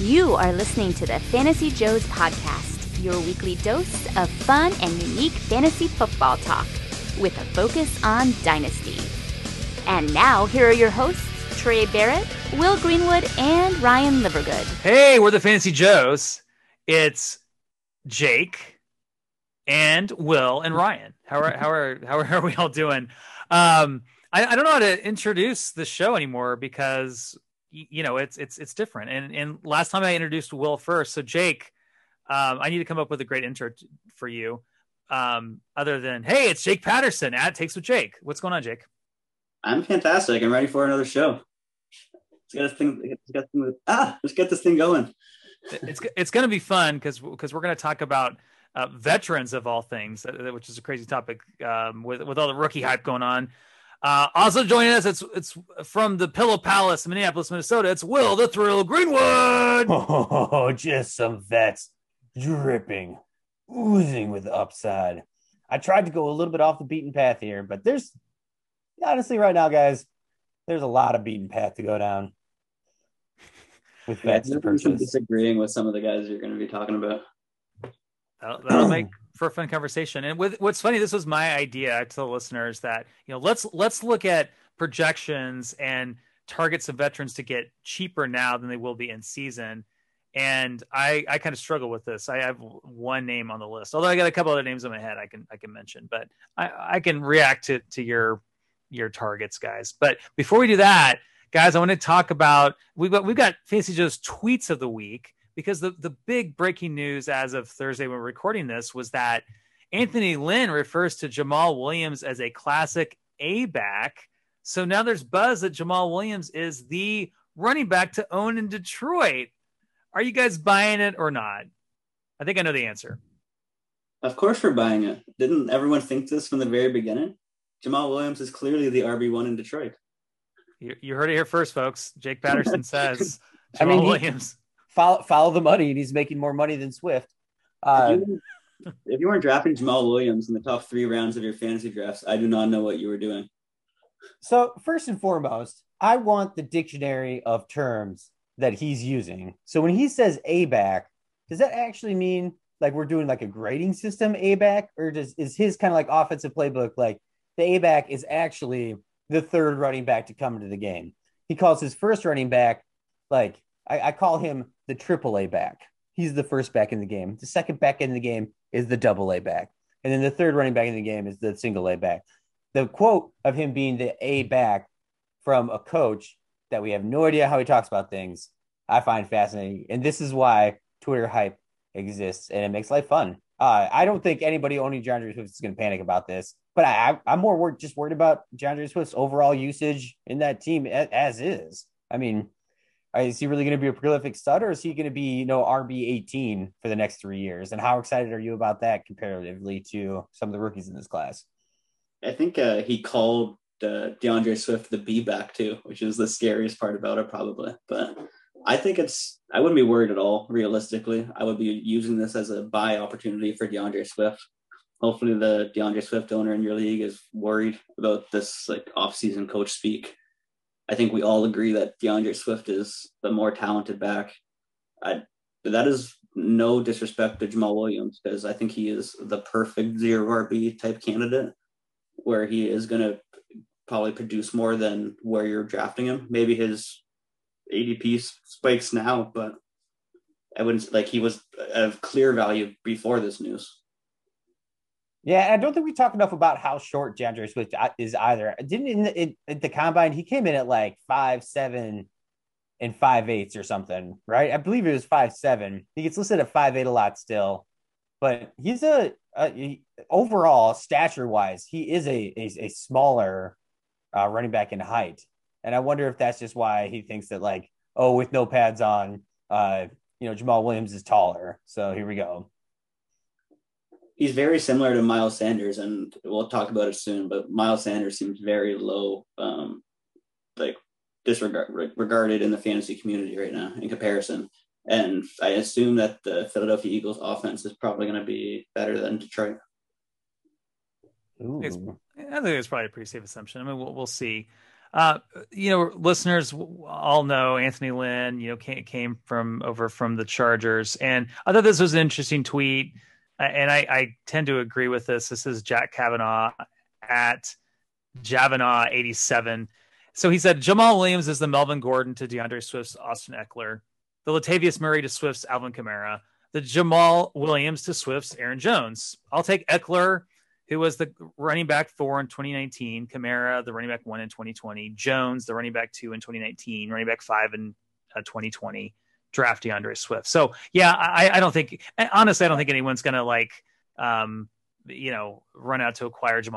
You are listening to the Fantasy Joes podcast, your weekly dose of fun and unique fantasy football talk with a focus on dynasty. And now, here are your hosts, Trey Barrett, Will Greenwood, and Ryan Livergood. Hey, we're the Fantasy Joes. It's Jake and Will and Ryan. How are how are how are, we all doing? Um, I, I don't know how to introduce the show anymore because you know it's it's it's different. And and last time I introduced Will first, so Jake, um, I need to come up with a great intro t- for you. Um, other than hey, it's Jake Patterson at Takes with Jake. What's going on, Jake? I'm fantastic. I'm ready for another show. Let's get this thing. Let's get, this thing ah, let's get this thing going. it's it's going to be fun because because we're going to talk about uh, veterans of all things, uh, which is a crazy topic um, with with all the rookie hype going on. Uh, also joining us, it's it's from the Pillow Palace, Minneapolis, Minnesota. It's Will the Thrill Greenwood. Oh, just some vets dripping, oozing with upside. I tried to go a little bit off the beaten path here, but there's honestly right now, guys, there's a lot of beaten path to go down with vets yeah, to purchase. Disagreeing with some of the guys you're going to be talking about. That'll, that'll make for a fun conversation. And with what's funny, this was my idea to the listeners that you know let's let's look at projections and targets of veterans to get cheaper now than they will be in season. And I I kind of struggle with this. I have one name on the list, although I got a couple other names in my head I can I can mention, but I, I can react to to your your targets, guys. But before we do that, guys, I want to talk about we've got we've got Fantasy Joes tweets of the week because the, the big breaking news as of Thursday when we're recording this was that Anthony Lynn refers to Jamaal Williams as a classic A back. So now there's buzz that Jamaal Williams is the running back to own in Detroit. Are you guys buying it or not? I think I know the answer. Of course, we're buying it. Didn't everyone think this from the very beginning? Jamaal Williams is clearly the RB1 in Detroit. You, you heard it here first, folks. Jake Patterson says Jamaal I mean, he, Williams follow follow the money, and he's making more money than Swift. Uh, if, you, if you weren't drafting Jamaal Williams in the top three rounds of your fantasy drafts, I do not know what you were doing. So first and foremost, I want the dictionary of terms that he's using. So when he says A back, does that actually mean like we're doing like a grading system A back, or does is his kind of like offensive playbook like the A back is actually the third running back to come into the game? He calls his first running back like I, I call him the triple A back. He's the first back in the game. The second back in the game is the double A back. And then the third running back in the game is the single A back. The quote of him being the A back from a coach that we have no idea how he talks about things, I find fascinating. And this is why Twitter hype exists and it makes life fun. Uh, I don't think anybody owning D'Andre Swift is going to panic about this, but I, am more worried, just worried about D'Andre Swift's overall usage in that team as, as is. I mean, is he really going to be a prolific stud or is he going to be, you know, RB 18 for the next three years? And how excited are you about that comparatively to some of the rookies in this class? I think uh, he called uh, D'Andre Swift the B back too, which is the scariest part about it, probably. But I think it's, I wouldn't be worried at all, realistically. I would be using this as a buy opportunity for D'Andre Swift. Hopefully, the D'Andre Swift owner in your league is worried about this like off-season coach speak I think we all agree that D'Andre Swift is the more talented back. I, that is no disrespect to Jamaal Williams because I think he is the perfect zero RB type candidate where he is going to probably produce more than where you're drafting him. Maybe his ADP spikes now, but I wouldn't like he was of clear value before this news. Yeah, I don't think we talk enough about how short D'Andre Swift is either. Didn't in the, in, in the combine he came in at like five seven and five eighths or something, right? I believe it was five seven. He gets listed at five eight a lot still, but he's a, a he, overall stature wise, he is a a, a smaller uh, running back in height, and I wonder if that's just why he thinks that like oh with no pads on, uh, you know Jamaal Williams is taller, so here we go he's very similar to Miles Sanders, and we'll talk about it soon. But Miles Sanders seems very low, um, like disregard regarded in the fantasy community right now in comparison. And I assume that the Philadelphia Eagles offense is probably going to be better than Detroit. I think it's probably a pretty safe assumption. I mean, we'll, we'll see. Uh, you know, listeners all know Anthony Lynn. You know, came, came from over from the Chargers, and I thought this was an interesting tweet, and I, I tend to agree with this. This is Jack Kavanaugh at Javanaugh eighty seven. So he said Jamaal Williams is the Melvin Gordon to D'Andre Swift's Austin Ekeler, the Latavius Murray to Swift's Alvin Kamara, the Jamaal Williams to Swift's Aaron Jones. I'll take Ekeler, who was the running back four in 2019, Kamara, the running back one in 2020, Jones, the running back two in 2019, running back five in uh, 2020, draft D'Andre Swift. So yeah, I, I don't think honestly, I don't think anyone's gonna like um, you know, run out to acquire Jamaal